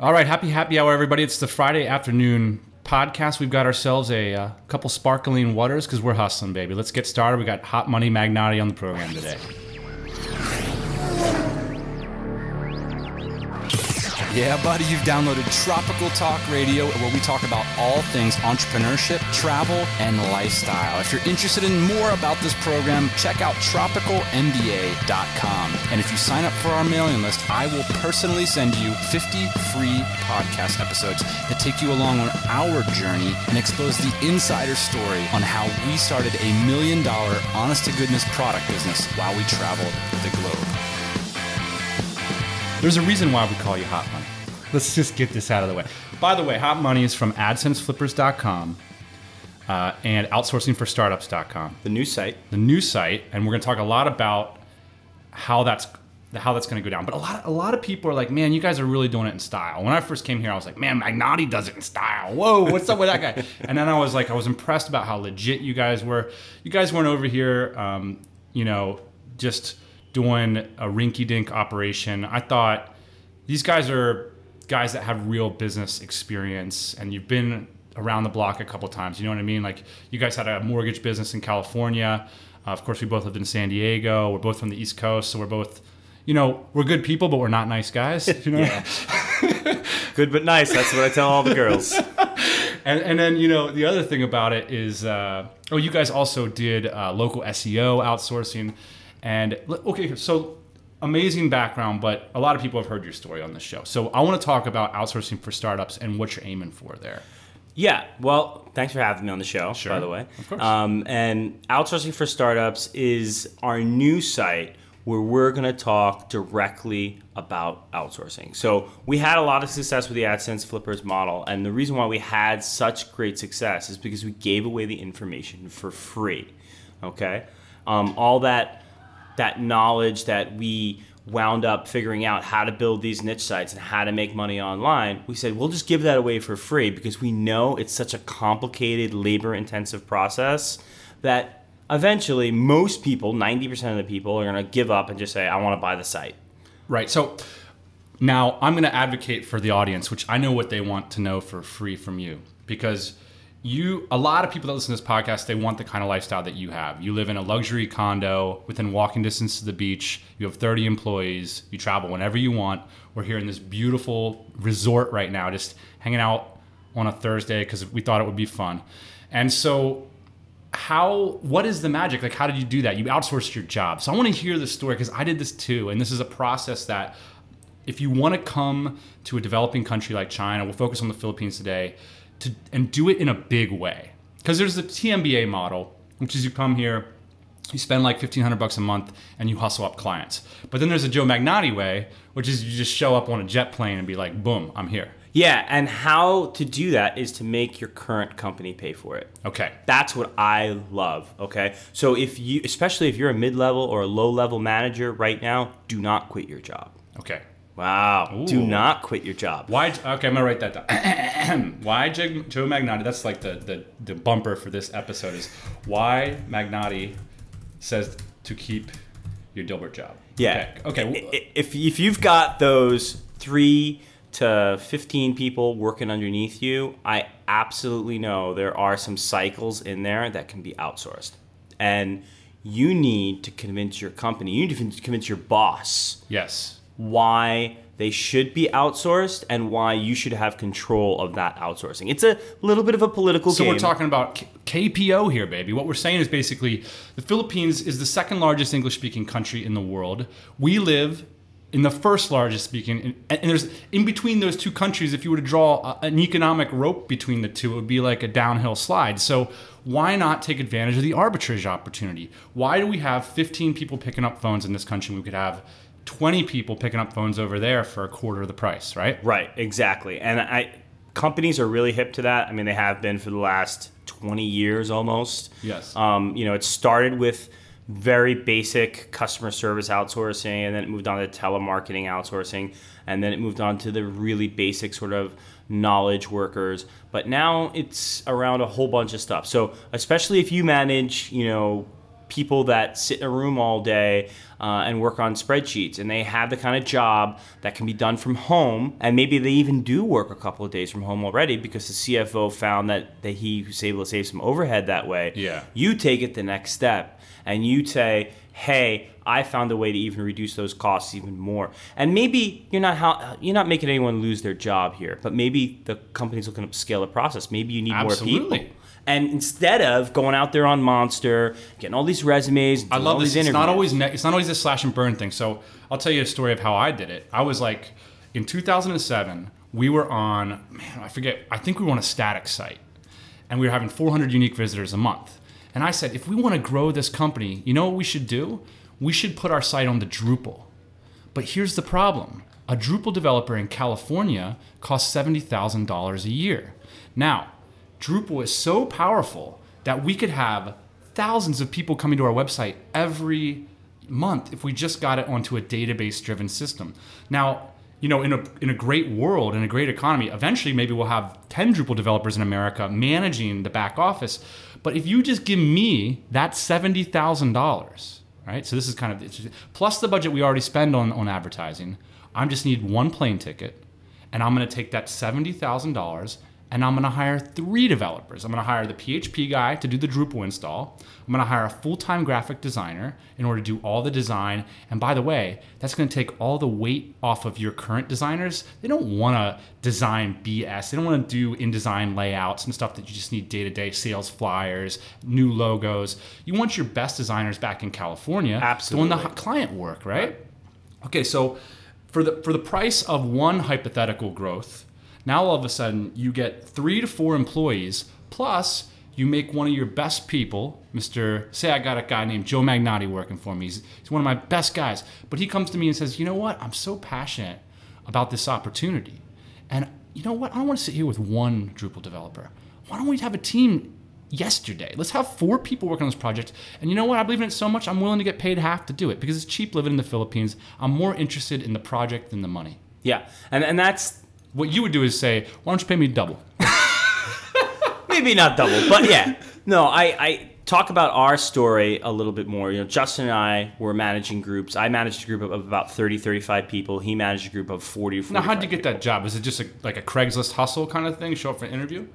All right, happy happy hour, everybody. It's the Friday afternoon podcast. We've got ourselves a uh, couple sparkling waters because we're hustling, baby. Let's get started. We got Hot Money Magnotti on the program today. Yeah, buddy, you've downloaded Tropical Talk Radio, where we talk about all things entrepreneurship, travel, and lifestyle. If you're interested in more about this program, check out tropicalmba.com. And if you sign up for our mailing list, I will personally send you 50 free podcast episodes that take you along on our journey and expose the insider story on how we started a million dollar honest to goodness product business while we traveled the globe. There's a reason why we call you Hot Money. Let's just get this out of the way. By the way, Hot Money is from AdSenseFlippers.com uh, and OutsourcingForStartups.com, The new site. the new site, and we're going to talk a lot about how that's how that's going to go down. But a lot, a lot of people are like, "Man, you guys are really doing it in style." When I first came here, I was like, "Man, Magnotti does it in style." Whoa, what's up with that guy? and then I was like, I was impressed about how legit you guys were. You guys weren't over here, um, you know, just doing a rinky-dink operation. I thought these guys are guys that have real business experience, and you've been around the block a couple times. You know what I mean? Like you guys had a mortgage business in California. Uh, of course, we both lived in San Diego. We're both from the East Coast, so we're both, you know, we're good people, but we're not nice guys. You know? Good but nice. That's what I tell all the girls. And, and then you know the other thing about it is, uh, oh, you guys also did uh, local SEO outsourcing, and okay, so amazing background, but a lot of people have heard your story on the show. So I want to talk about outsourcing for startups and what you're aiming for there. Yeah. Well, thanks for having me on the show, Sure. by the way. Of course. Um, and Outsourcing for Startups is our new site where we're going to talk directly about outsourcing. So we had a lot of success with the AdSense Flippers model. And the reason why we had such great success is because we gave away the information for free. Okay? Um, all that that knowledge that we wound up figuring out how to build these niche sites and how to make money online, we said we'll just give that away for free because we know it's such a complicated, labor intensive process that eventually most people, 90% of the people, are going to give up and just say, I want to buy the site. Right. So now I'm going to advocate for the audience, which I know what they want to know for free from you because you a lot of people that listen to this podcast they want the kind of lifestyle that you have. You live in a luxury condo within walking distance to the beach. You have 30 employees. You travel whenever you want. We're here in this beautiful resort right now just hanging out on a thursday because we thought it would be fun. And so how what is the magic? Like how did you do that? You outsourced your job. So i want to hear the story because i did this too and this is a process that if you want to come to a developing country like china we'll focus on the philippines today to and do it in a big way because there's the tmba model which is you come here you spend like 1500 bucks a month and you hustle up clients but then there's a joe magnotti way which is you just show up on a jet plane and be like boom i'm here Yeah, and how to do that is to make your current company pay for it. okay That's what I love. Okay. So if you, especially if you're a mid level or a low level manager right now, do not quit your job. okay Wow. Do not quit your job. Why? Okay, I'm gonna write that down. why Joe Magnotti? That's like the, the the bumper for this episode is why Magnotti says to keep your Dilbert job. Yeah. Okay. okay. If, if you've got those three to 15 people working underneath you, I absolutely know there are some cycles in there that can be outsourced. And you need to convince your company, you need to convince your boss Yes. Why they should be outsourced and why you should have control of that outsourcing. It's a little bit of a political So game. we're talking about KPO here, baby. What we're saying is basically the Philippines is the second largest English speaking country in the world. We live in the first largest speaking, and, and there's in between those two countries. If you were to draw a, an economic rope between the two, it would be like a downhill slide. So why not take advantage of the arbitrage opportunity? Why do we have 15 people picking up phones in this country? We could have 20 people picking up phones over there for a quarter of the price, right? Right, exactly. And I companies are really hip to that. I mean, they have been for the last 20 years almost. Yes. Um, you know, it started with very basic customer service outsourcing and then it moved on to telemarketing outsourcing and then it moved on to the really basic sort of knowledge workers but now it's around a whole bunch of stuff so especially if you manage you know people that sit in a room all day uh, and work on spreadsheets, and they have the kind of job that can be done from home, and maybe they even do work a couple of days from home already because the CFO found that, that he was able to save some overhead that way. Yeah. You take it the next step, and you say, hey, I found a way to even reduce those costs even more. And maybe you're not how, you're not making anyone lose their job here, but maybe the company's looking to scale the process. Maybe you need Absolutely. more people. And instead of going out there on Monster, getting all these resumes, I love all this. these It's not always ne- it's not always a slash and burn thing. So I'll tell you a story of how I did it. I was like, in 2007, we were on man, I forget. I think we were on a static site, and we were having 400 unique visitors a month. And I said, if we want to grow this company, you know what we should do? We should put our site on the Drupal. But here's the problem: a Drupal developer in California costs seventy thousand dollars a year. Now, Drupal is so powerful that we could have thousands of people coming to our website every month if we just got it onto a database-driven system. Now, you know, in a in a great world, in a great economy, eventually maybe we'll have 10 Drupal developers in America managing the back office. But if you just give me that $70,000, right? So this is kind of plus the budget we already spend on on advertising. I just need one plane ticket and I'm going to take that $70,000 and I'm going to hire three developers. I'm going to hire the PHP guy to do the Drupal install. I'm going to hire a full-time graphic designer in order to do all the design. And by the way, that's going to take all the weight off of your current designers. They don't want to design BS. They don't want to do InDesign layouts and stuff that you just need day-to-day sales flyers, new logos. You want your best designers back in California doing the client work, right? Okay, so for the for the price of one hypothetical growth, now all of a sudden you get three to four employees plus you make one of your best people, Mr. Say I got a guy named Joe Magnotti working for me. He's, he's one of my best guys. But he comes to me and says, you know what? I'm so passionate about this opportunity. And you know what? I don't want to sit here with one Drupal developer. Why don't we have a team yesterday? Let's have four people working on this project. And you know what? I believe in it so much, I'm willing to get paid half to do it because it's cheap living in the Philippines. I'm more interested in the project than the money. Yeah, and and that's What you would do is say, why don't you pay me double? maybe not double, but yeah. No, I, I talk about our story a little bit more. You know, Justin and I were managing groups. I managed a group of, about 30, 35 people. He managed a group of 40 to Now, how'd you get that job? Was it just a, like a Craigslist hustle kind of thing? Show up for an interview?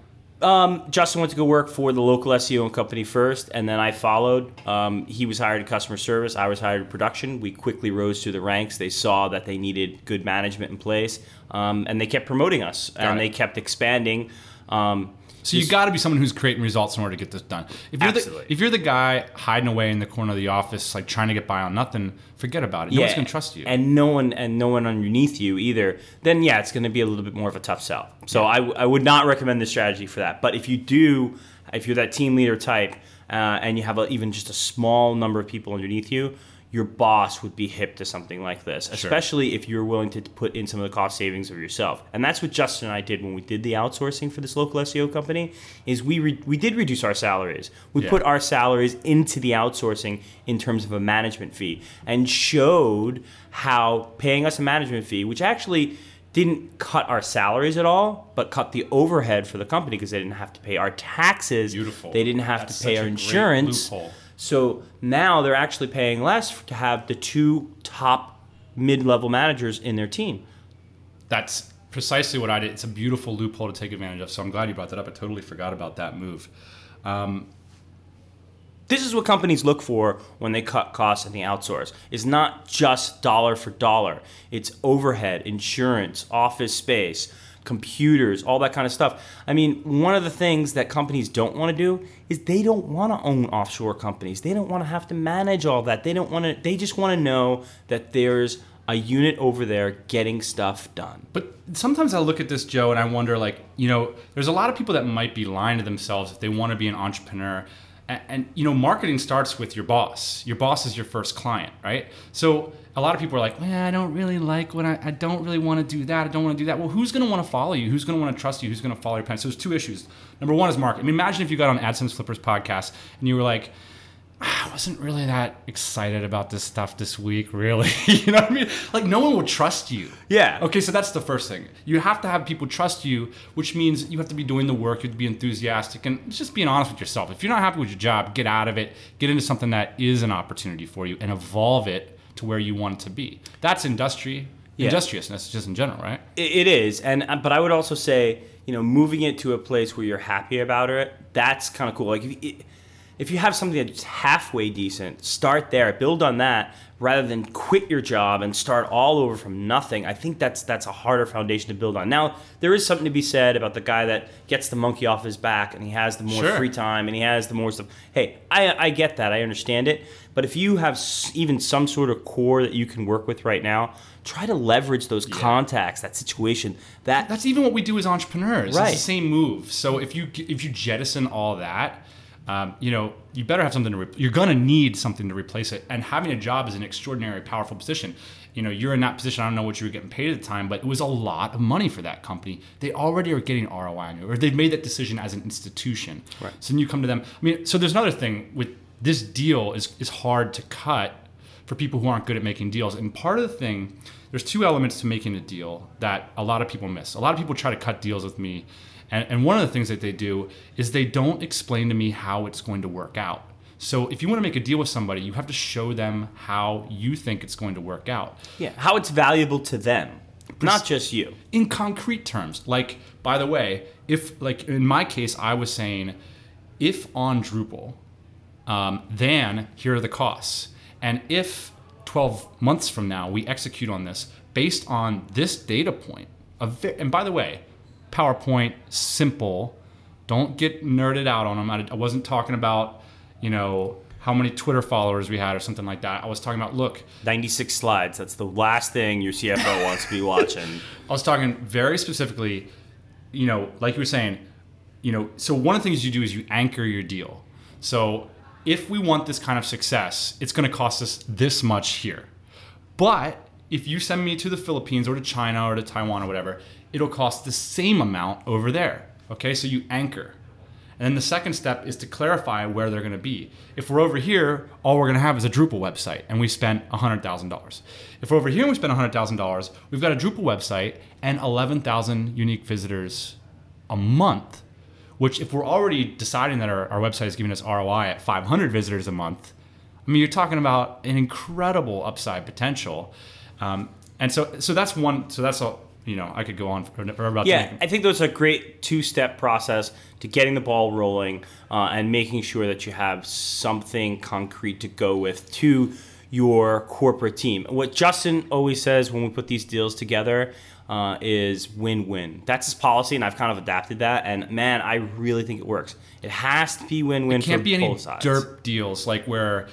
Um, Justin went to go work for the local SEO company first, and then I followed. Um, he was hired in customer service. I was hired in production. We quickly rose through the ranks. They saw that they needed good management in place, um, and they kept promoting us, and it. they kept expanding. Um, So you got to be someone who's creating results in order to get this done. If you're Absolutely. the if you're the guy hiding away in the corner of the office, like trying to get by on nothing, forget about it. No one's gonna trust you. and no one and no one underneath you either. Then yeah, it's going to be a little bit more of a tough sell. So I, w- I would not recommend this strategy for that. But if you do, if you're that team leader type, uh, and you have a, even just a small number of people underneath you, your boss would be hip to something like this, especially if you're willing to put in some of the cost savings of yourself. And that's what Justin and I did when we did the outsourcing for this local SEO company. Is we re- we did reduce our salaries. We Yeah. put our salaries into the outsourcing in terms of a management fee and showed how paying us a management fee, which actually didn't cut our salaries at all, but cut the overhead for the company because they didn't have to pay our taxes. Beautiful. They didn't have That's to pay our insurance. loophole. So now they're actually paying less to have the two top mid-level managers in their team. That's precisely what I did. It's a beautiful loophole to take advantage of. So I'm glad you brought that up. I totally forgot about that move. Um, This is what companies look for when they cut costs and they outsource. It's not just dollar for dollar. It's overhead, insurance, office space, computers, all that kind of stuff. I mean, one of the things that companies don't want to do is they don't want to own offshore companies. They don't want to have to manage all that. They don't want to they just want to know that there's a unit over there getting stuff done. But sometimes I look at this, Joe, and I wonder, like, you know, there's a lot of people that might be lying to themselves if they want to be an entrepreneur. And, you know, marketing starts with your boss. Your boss is your first client, right? So a lot of people are like, man, I don't really like what I, I don't really want to do that. I don't want to do that. Well, who's going to want to follow you? Who's going to want to trust you? Who's going to follow your plan? So there's two issues. Number one is marketing I mean, imagine if you got on AdSense Flippers podcast and you were like, I wasn't really that excited about this stuff this week, really. you know what I mean? Like, no one will trust you. Yeah. Okay, so that's the first thing. You have to have people trust you, which means you have to be doing the work, you have to be enthusiastic, and just being honest with yourself. If you're not happy with your job, get out of it, get into something that is an opportunity for you, and evolve it to where you want it to be. That's industry, Yeah. industriousness, just in general, right? It, it is, and uh, but I would also say, you know, moving it to a place where you're happy about it, that's kind of cool. Like if you have something that's halfway decent, start there, build on that, rather than quit your job and start all over from nothing. I think that's that's a harder foundation to build on. Now, there is something to be said about the guy that gets the monkey off his back and he has the more Sure. free time and he has the more stuff. Hey, I I get that, I understand it, but if you have even some sort of core that you can work with right now. Try to leverage those contacts, that situation. That That's even what we do as entrepreneurs. Right. It's the same move. So if you if you jettison all that, um, you know, you better have something to. Re- you're gonna need something to replace it. And having a job is an extraordinary, powerful position. You know, you're in that position. I don't know what you were getting paid at the time, but it was a lot of money for that company. They already are getting ROI on you, or they've made that decision as an institution. Right. So then you come to them. I mean, so there's another thing with this deal is is hard to cut for people who aren't good at making deals. And part of the thing, there's two elements to making a deal that a lot of people miss. A lot of people try to cut deals with me. And, and one of the things that they do is they don't explain to me how it's going to work out. So if you want to make a deal with somebody, you have to show them how you think it's going to work out Yeah, how it's valuable to them, not just you. in concrete terms. Like, by the way, if like in my case, I was saying, if on Drupal, um, then here are the costs, and if 12 months from now we execute on this based on this data point, a ve- and by the way, PowerPoint simple. Don't get nerded out on them. I, I wasn't talking about, you know, how many Twitter followers we had or something like that. I was talking about, look, 96 slides. That's the last thing your CFO wants to be watching. I was talking very specifically, you know, like you were saying, you know, so one of the things you do is you anchor your deal. So if we want this kind of success, it's going to cost us this much here. But if you send me to the Philippines or to China or to Taiwan or whatever, it'll cost the same amount over there. Okay, so you anchor. And then the second step is to clarify where they're going to be. If we're over here, all we're going to have is a Drupal website, and we spent $100,000. If we're over here and we spend $100,000, we've got a Drupal website and 11,000 unique visitors a month, which, if we're already deciding that our, our website is giving us ROI at 500 visitors a month, I mean, you're talking about an incredible upside potential. Um, and so, so that's one, so that's all, you know, I could go on for, for about Yeah, I think those are a great two-step process to getting the ball rolling uh, and making sure that you have something concrete to go with to your corporate team. What Justin always says when we put these deals together uh, is win-win. That's his policy, and I've kind of adapted that. And man, I really think it works. It has to be win-win It can't for be any sides. derp deals like where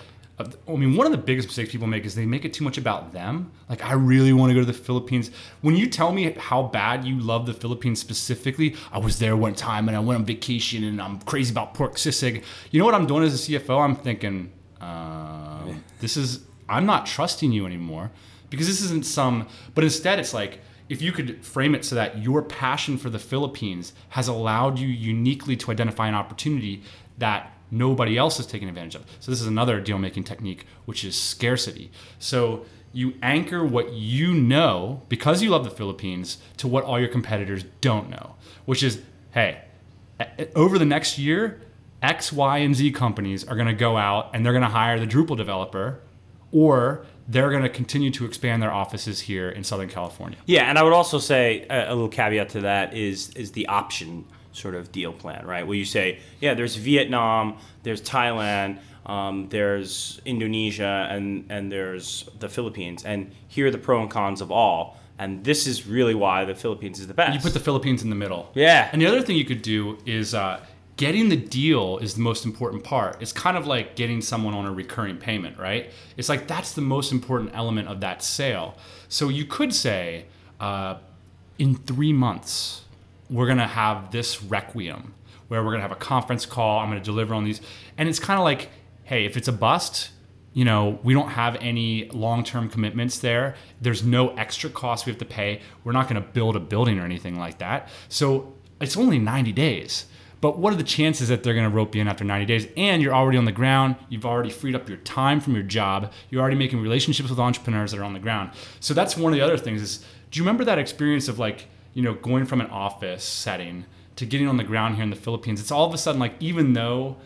I mean, one of the biggest mistakes people make is they make it too much about them. Like, I really want to go to the Philippines. When you tell me how bad you love the Philippines specifically, I was there one time and I went on vacation and I'm crazy about pork sisig. You know what I'm doing as a CFO? I'm thinking, uh, this is, I'm not trusting you anymore because this isn't some, but instead it's like, if you could frame it so that your passion for the Philippines has allowed you uniquely to identify an opportunity that nobody else is taking advantage of. So this is another deal making technique, which is scarcity. So you anchor what you know because you love the Philippines to what all your competitors don't know, which is, hey, over the next year, X, Y, and Z companies are going to go out and they're going to hire the Drupal developer, or they're going to continue to expand their offices here in Southern California. Yeah, and I would also say a, a little caveat to that is is the option sort of deal plan, right? Where you say, yeah, there's Vietnam, there's Thailand, um, there's Indonesia, and and there's the Philippines, and here are the pro and cons of all. And this is really why the Philippines is the best. You put the Philippines in the middle. Yeah. And the other thing you could do is uh, getting the deal is the most important part. It's kind of like getting someone on a recurring payment, right? It's like that's the most important element of that sale. So you could say, uh, in three months, we're gonna have this requiem where we're gonna have a conference call. I'm gonna deliver on these, and it's kind of like, hey, if it's a bust, you know, we don't have any long-term commitments there. There's no extra cost we have to pay. We're not going to build a building or anything like that. So it's only 90 days. But what are the chances that they're going to rope you in after 90 days? And you're already on the ground. You've already freed up your time from your job. You're already making relationships with entrepreneurs that are on the ground. So that's one of the other things. Is do you remember that experience of like you know going from an office setting to getting on the ground here in the Philippines? It's all of a sudden like even though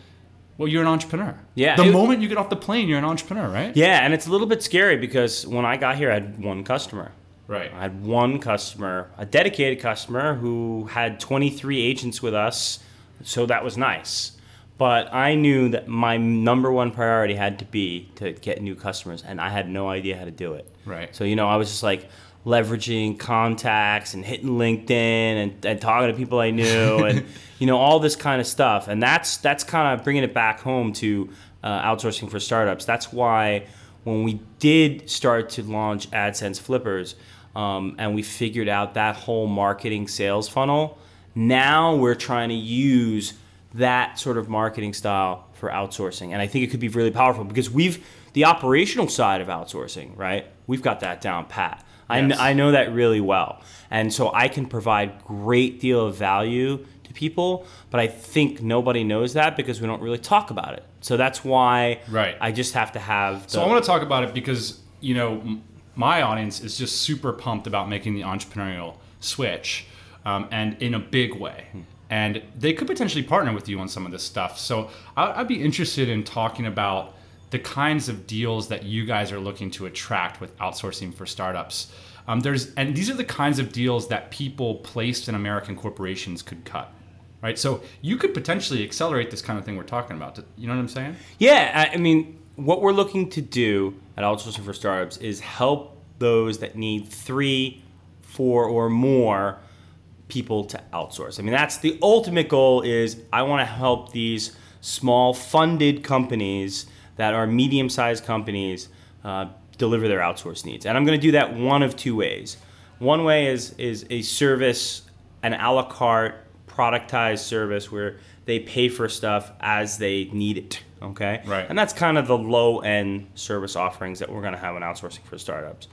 well, you're an entrepreneur. Yeah, The it- moment you get off the plane, you're an entrepreneur, right? Yeah, and it's a little bit scary because when I got here, I had one customer. Right. I had one customer, a dedicated customer who had 23 agents with us, so that was nice. But I knew that my number one priority had to be to get new customers, and I had no idea how to do it. Right. So, you know, I was just like leveraging contacts and hitting LinkedIn and, and talking to people I knew and, you know, all this kind of stuff. And that's, that's kind of bringing it back home to uh, outsourcing for startups. That's why when we did start to launch AdSense Flippers um, and we figured out that whole marketing sales funnel, now we're trying to use that sort of marketing style for outsourcing. And I think it could be really powerful because we've, the operational side of outsourcing, right? We've got that down pat. I, Yes. I know that really well. And so I can provide great deal of value to people, but I think nobody knows that because we don't really talk about it. So that's why Right. I just have to have. So I want to talk about it because you know m- my audience is just super pumped about making the entrepreneurial switch, um, and in a big way. And they could potentially partner with you on some of this stuff. So I- I'd be interested in talking about the kinds of deals that you guys are looking to attract with outsourcing for startups. Um, there's and these are the kinds of deals that people placed in American corporations could cut. Right, so you could potentially accelerate this kind of thing we're talking about. You know what I'm saying? Yeah, I I mean, what we're looking to do at Outsourcing for Startups is help those that need three, four, or more people to outsource. I mean, that's the ultimate goal. Is I want to help these small funded companies that are medium-sized companies uh, deliver their outsource needs, and I'm going to do that one of two ways. One way is is a service, an a la carte productized service where they pay for stuff as they need it. Okay. Right. And that's kind of the low end service offerings that we're going to have in outsourcing for startups.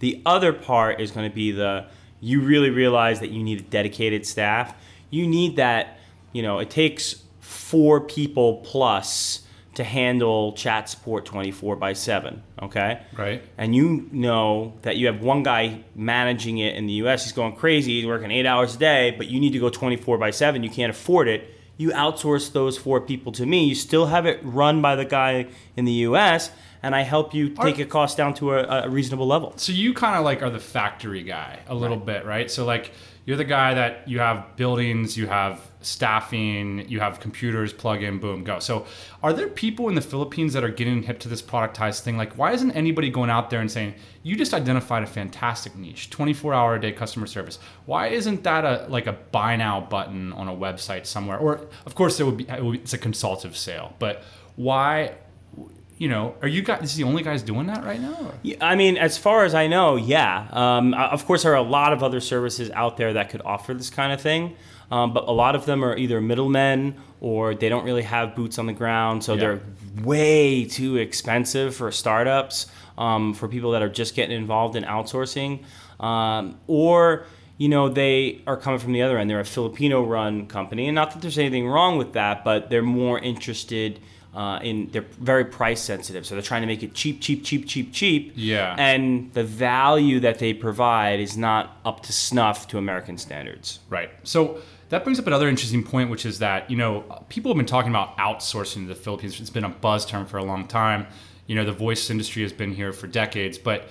The other part is going to be the you really realize that you need a dedicated staff. You need that, you know, it takes four people plus to handle chat support 24 by 7, okay? Right. And you know that you have one guy managing it in the US, he's going crazy, he's working 8 hours a day, but you need to go 24 by 7, you can't afford it. You outsource those four people to me. You still have it run by the guy in the US, and I help you take Are- a cost down to a, a reasonable level. So you kind of like are the factory guy a little bit, right? So like you're the guy that you have buildings, you have staffing, you have computers, plug in, boom, go. So are there people in the Philippines that are getting hip to this productized thing? Like why isn't anybody going out there and saying, you just identified a fantastic niche, 24 hour a day customer service. Why isn't that a like a buy now button on a website somewhere? Or of course it would be, it would be it's a consultative sale, but why you know, are you guys? Is the only guys doing that right now? Yeah, I mean, as far as I know, yeah. Um, uh, of course, there are a lot of other services out there that could offer this kind of thing, um, but a lot of them are either middlemen or they don't really have boots on the ground, so Yeah. they're way too expensive for startups, um, for people that are just getting involved in outsourcing, um, or you know they are coming from the other end. They're a Filipino-run company, and not that there's anything wrong with that, but they're more interested. Uh, in they're very price sensitive, so they're trying to make it cheap, cheap, cheap, cheap, cheap. Yeah. And the value that they provide is not up to snuff to American standards. Right. So that brings up another interesting point, which is that you know people have been talking about outsourcing to the Philippines. It's been a buzz term for a long time. You know, the voice industry has been here for decades, but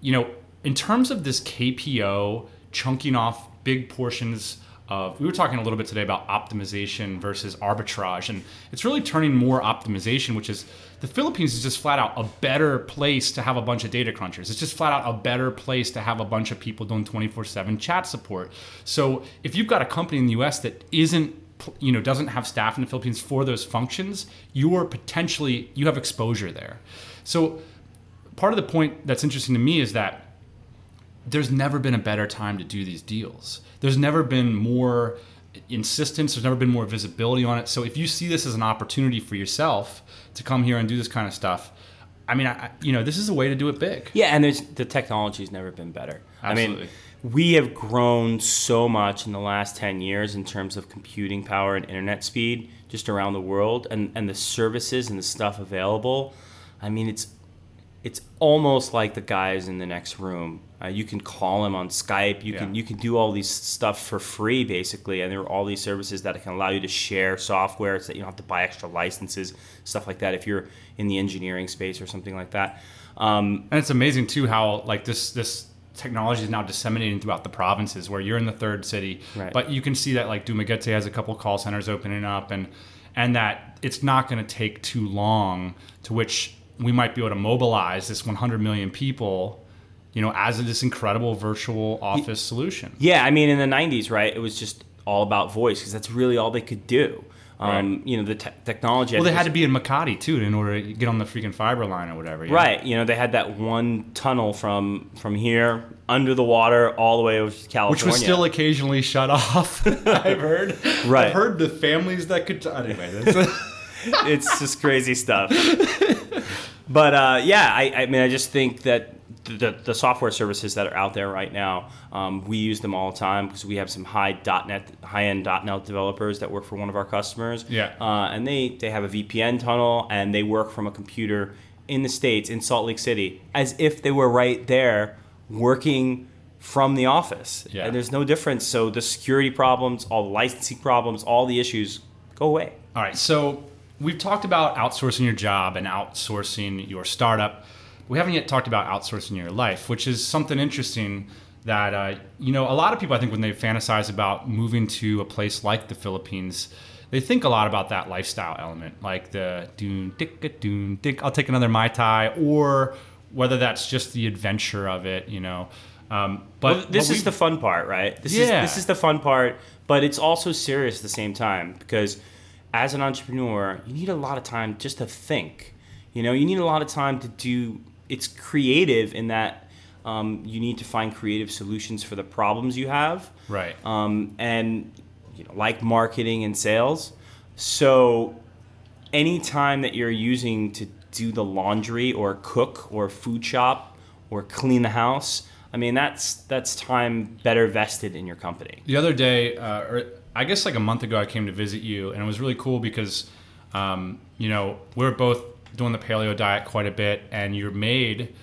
you know, in terms of this KPO chunking off big portions of, we were talking a little bit today about optimization versus arbitrage, and it's really turning more optimization, which is the Philippines is just flat out a better place to have a bunch of data crunchers. It's just flat out a better place to have a bunch of people doing 24 7 chat support. So if you've got a company in the US that isn't you know doesn't have staff in the Philippines for those functions, you are potentially you have exposure there. So part of the point that's interesting to me is that there's never been a better time to do these deals. There's never been more insistence. There's never been more visibility on it. So if you see this as an opportunity for yourself to come here and do this kind of stuff, I mean, I, you know, this is a way to do it big. Yeah, and there's the technology's never been better. I mean, we have grown so much in the last 10 years in terms of computing power and internet speed just around the world and, and the services and the stuff available. I mean, it's it's almost like the guys in the next room. Uh, you can call them on Skype. You Yeah. can you can do all these stuff for free basically, and there are all these services that can allow you to share software so that you don't have to buy extra licenses, stuff like that. If you're in the engineering space or something like that. Um, And it's amazing too how like this this technology is now disseminating throughout the provinces where you're in the third city, Right. but you can see that like Dumaguete has a couple call centers opening up and and that it's not going to take too long to which we might be able to mobilize this 100 million people, you know, as this incredible virtual office solution. Yeah, I mean, in the '90s, right? It was just all about voice because that's really all they could do. Um, You know, the te- technology. Well, they had to be in Makati too in order to get on the freaking fiber line or whatever. you know? right. You know, they had that one tunnel from from here under the water all the way over to California, Which was still occasionally shut off. I've heard. Right. I've heard the families that could. Anyway, that's, it's just crazy stuff. But uh, yeah, I, I mean, I just think that the, the software services that are out there right now, um, we use them all the time because we have some high .NET, high-end .NET developers that work for one of our customers. Yeah. Uh, and they, they have a VPN tunnel and they work from a computer in the States, in Salt Lake City, as if they were right there working from the office. Yeah. And there's no difference. So the security problems, all the licensing problems, all the issues go away. All right, so we've talked about outsourcing your job and outsourcing your startup. We haven't yet talked about outsourcing your life, which is something interesting that uh, you know a lot of people I think when they fantasize about moving to a place like the Philippines, they think a lot about that lifestyle element, like the doon dick a doon dick. I'll take another mai tai, or whether that's just the adventure of it, you know. Um, but Well, this is the fun part, right? This Yeah. is this is the fun part, but it's also serious at the same time because as an entrepreneur, you need a lot of time just to think. You know, you need a lot of time to do. It's creative in that um, you need to find creative solutions for the problems you have, right. um, and you know, like marketing and sales. So, any time that you're using to do the laundry or cook or food shop or clean the house, I mean that's that's time better vested in your company. The other day, uh, or I guess like a month ago, I came to visit you, and it was really cool because, um, you know, we were both doing the paleo diet quite a bit, and your maid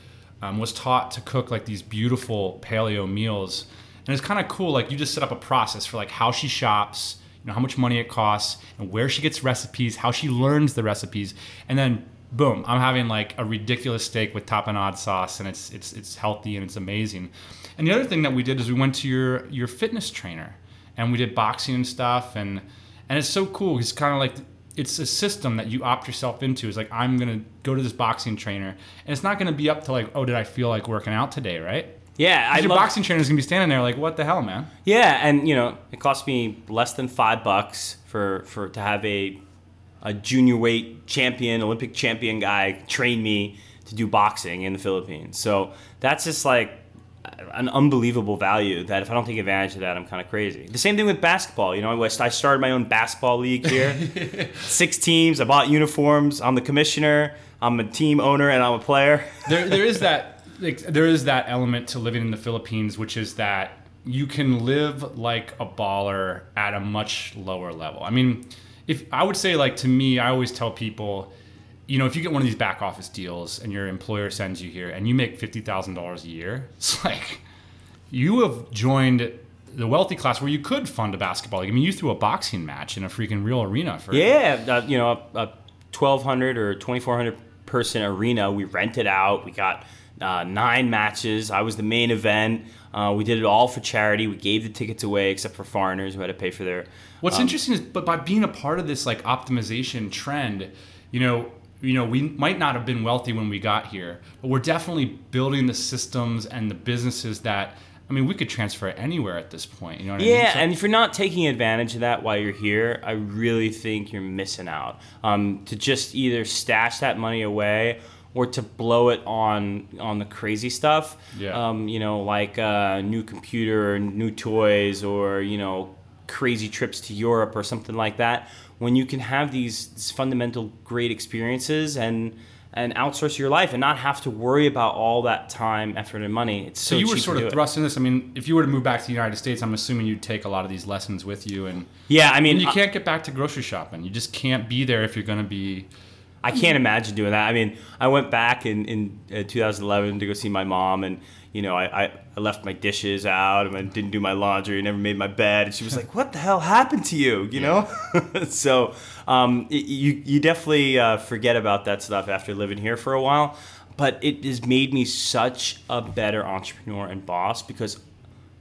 um, was taught to cook like these beautiful paleo meals, and it's kind of cool. Like you just set up a process for like how she shops, you know, how much money it costs, and where she gets recipes, how she learns the recipes, and then boom, I'm having like a ridiculous steak with tapenade sauce, and it's it's it's healthy and it's amazing. And the other thing that we did is we went to your your fitness trainer, and we did boxing and stuff, and and it's so cool. It's kind of like it's a system that you opt yourself into. It's like I'm gonna go to this boxing trainer, and it's not gonna be up to like, oh, did I feel like working out today, right? Yeah, I your love, boxing trainer's gonna be standing there like, what the hell, man? Yeah, and you know, it cost me less than five bucks for for to have a a junior weight champion, Olympic champion guy train me to do boxing in the Philippines. So that's just like an unbelievable value that if I don't take advantage of that, I'm kind of crazy. The same thing with basketball. You know, I I started my own basketball league here. Six teams. I bought uniforms. I'm the commissioner. I'm a team owner, and I'm a player. there, there is that like, there is that element to living in the Philippines, which is that you can live like a baller at a much lower level. I mean, if I would say like to me, I always tell people, you know, if you get one of these back office deals and your employer sends you here and you make fifty thousand dollars a year, it's like you have joined the wealthy class where you could fund a basketball league. I mean, you threw a boxing match in a freaking real arena for Yeah, uh, you know, a, a 1,200 or 2,400 person arena. We rented out. We got uh, nine matches. I was the main event. Uh, we did it all for charity. We gave the tickets away, except for foreigners who had to pay for their. What's Um, interesting is, but by being a part of this like optimization trend, you know, you know, we might not have been wealthy when we got here, but we're definitely building the systems and the businesses that. I mean, we could transfer it anywhere at this point. You know what I mean? Yeah, So- and if you're not taking advantage of that while you're here, I really think you're missing out. Um, to just either stash that money away or to blow it on on the crazy stuff. Yeah. Um, you know, like a new computer, or new toys, or you know, crazy trips to Europe or something like that. When you can have these, these fundamental great experiences and and outsource your life and not have to worry about all that time, effort, and money. It's so, So you were sort of thrust in this. I mean, if you were to move back to the United States, I'm assuming you'd take a lot of these lessons with you, and, Yeah, I mean, and you I- can't get back to grocery shopping. You just can't be there if you're going to be. I can't imagine doing that. I mean, I went back in, in uh, 2011 to go see my mom, and you know, I, I, I left my dishes out and I didn't do my laundry, never made my bed, and she was like, "What the hell happened to you?" You know. so um, y- you you definitely uh, forget about that stuff after living here for a while, but it has made me such a better entrepreneur and boss because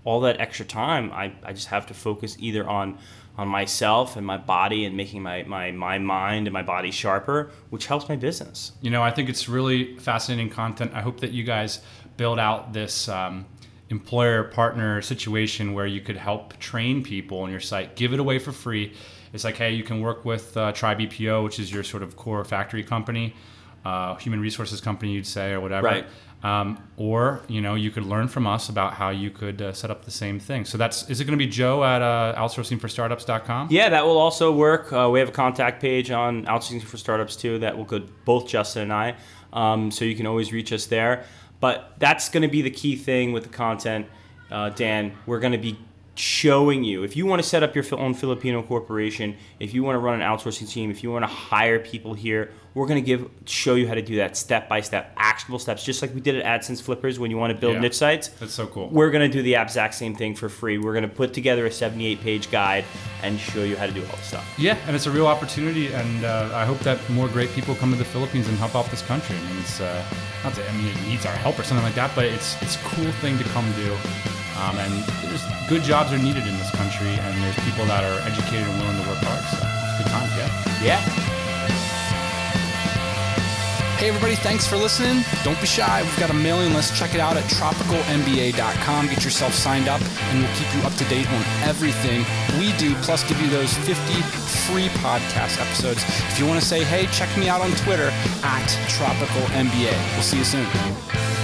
all that extra time I, I just have to focus either on on myself and my body and making my, my, my mind and my body sharper which helps my business You know, I think it's really fascinating content. I hope that you guys build out this um, employer partner situation where you could help train people on your site, give it away for free. It's like, hey, you can work with uh, which is your sort of core factory company, uh, human resources company, you'd say, or whatever. Right. Um, or you know, you could learn from us about how you could uh, set up the same thing. So that's is it going to be Joe at uh, outsourcingforstartups.com? yeah that will also work uh, we have a contact page on outsourcing for startups too that will go both justin and i um, so you can always reach us there but that's going to be the key thing with the content uh, dan we're going to be showing you if you want to set up your own filipino corporation if you want to run an outsourcing team if you want to hire people here we're going to give show you how to do that step by step actionable steps just like we did at adsense flippers when you want to build Yeah. niche sites That's so cool. we're going to do the exact same thing for free we're going to put together a 78 page guide and show you how to do all the stuff Yeah, and it's a real opportunity, and uh, I hope that more great people come to the Philippines and help out this country. I mean, it's uh, not that I mean it needs our help or something like that, but it's it's a cool thing to come do. Um, and there's good jobs are needed in this country, and there's people that are educated and willing to work hard. So it's good times, yeah. yeah Hey, everybody, thanks for listening. Don't be shy. We've got a mailing list. Check it out at tropicalmba.com. Get yourself signed up, and we'll keep you up to date on everything we do, plus give you those 50 free podcast episodes. If you want to say, hey, check me out on Twitter at tropicalmba. We'll see you soon.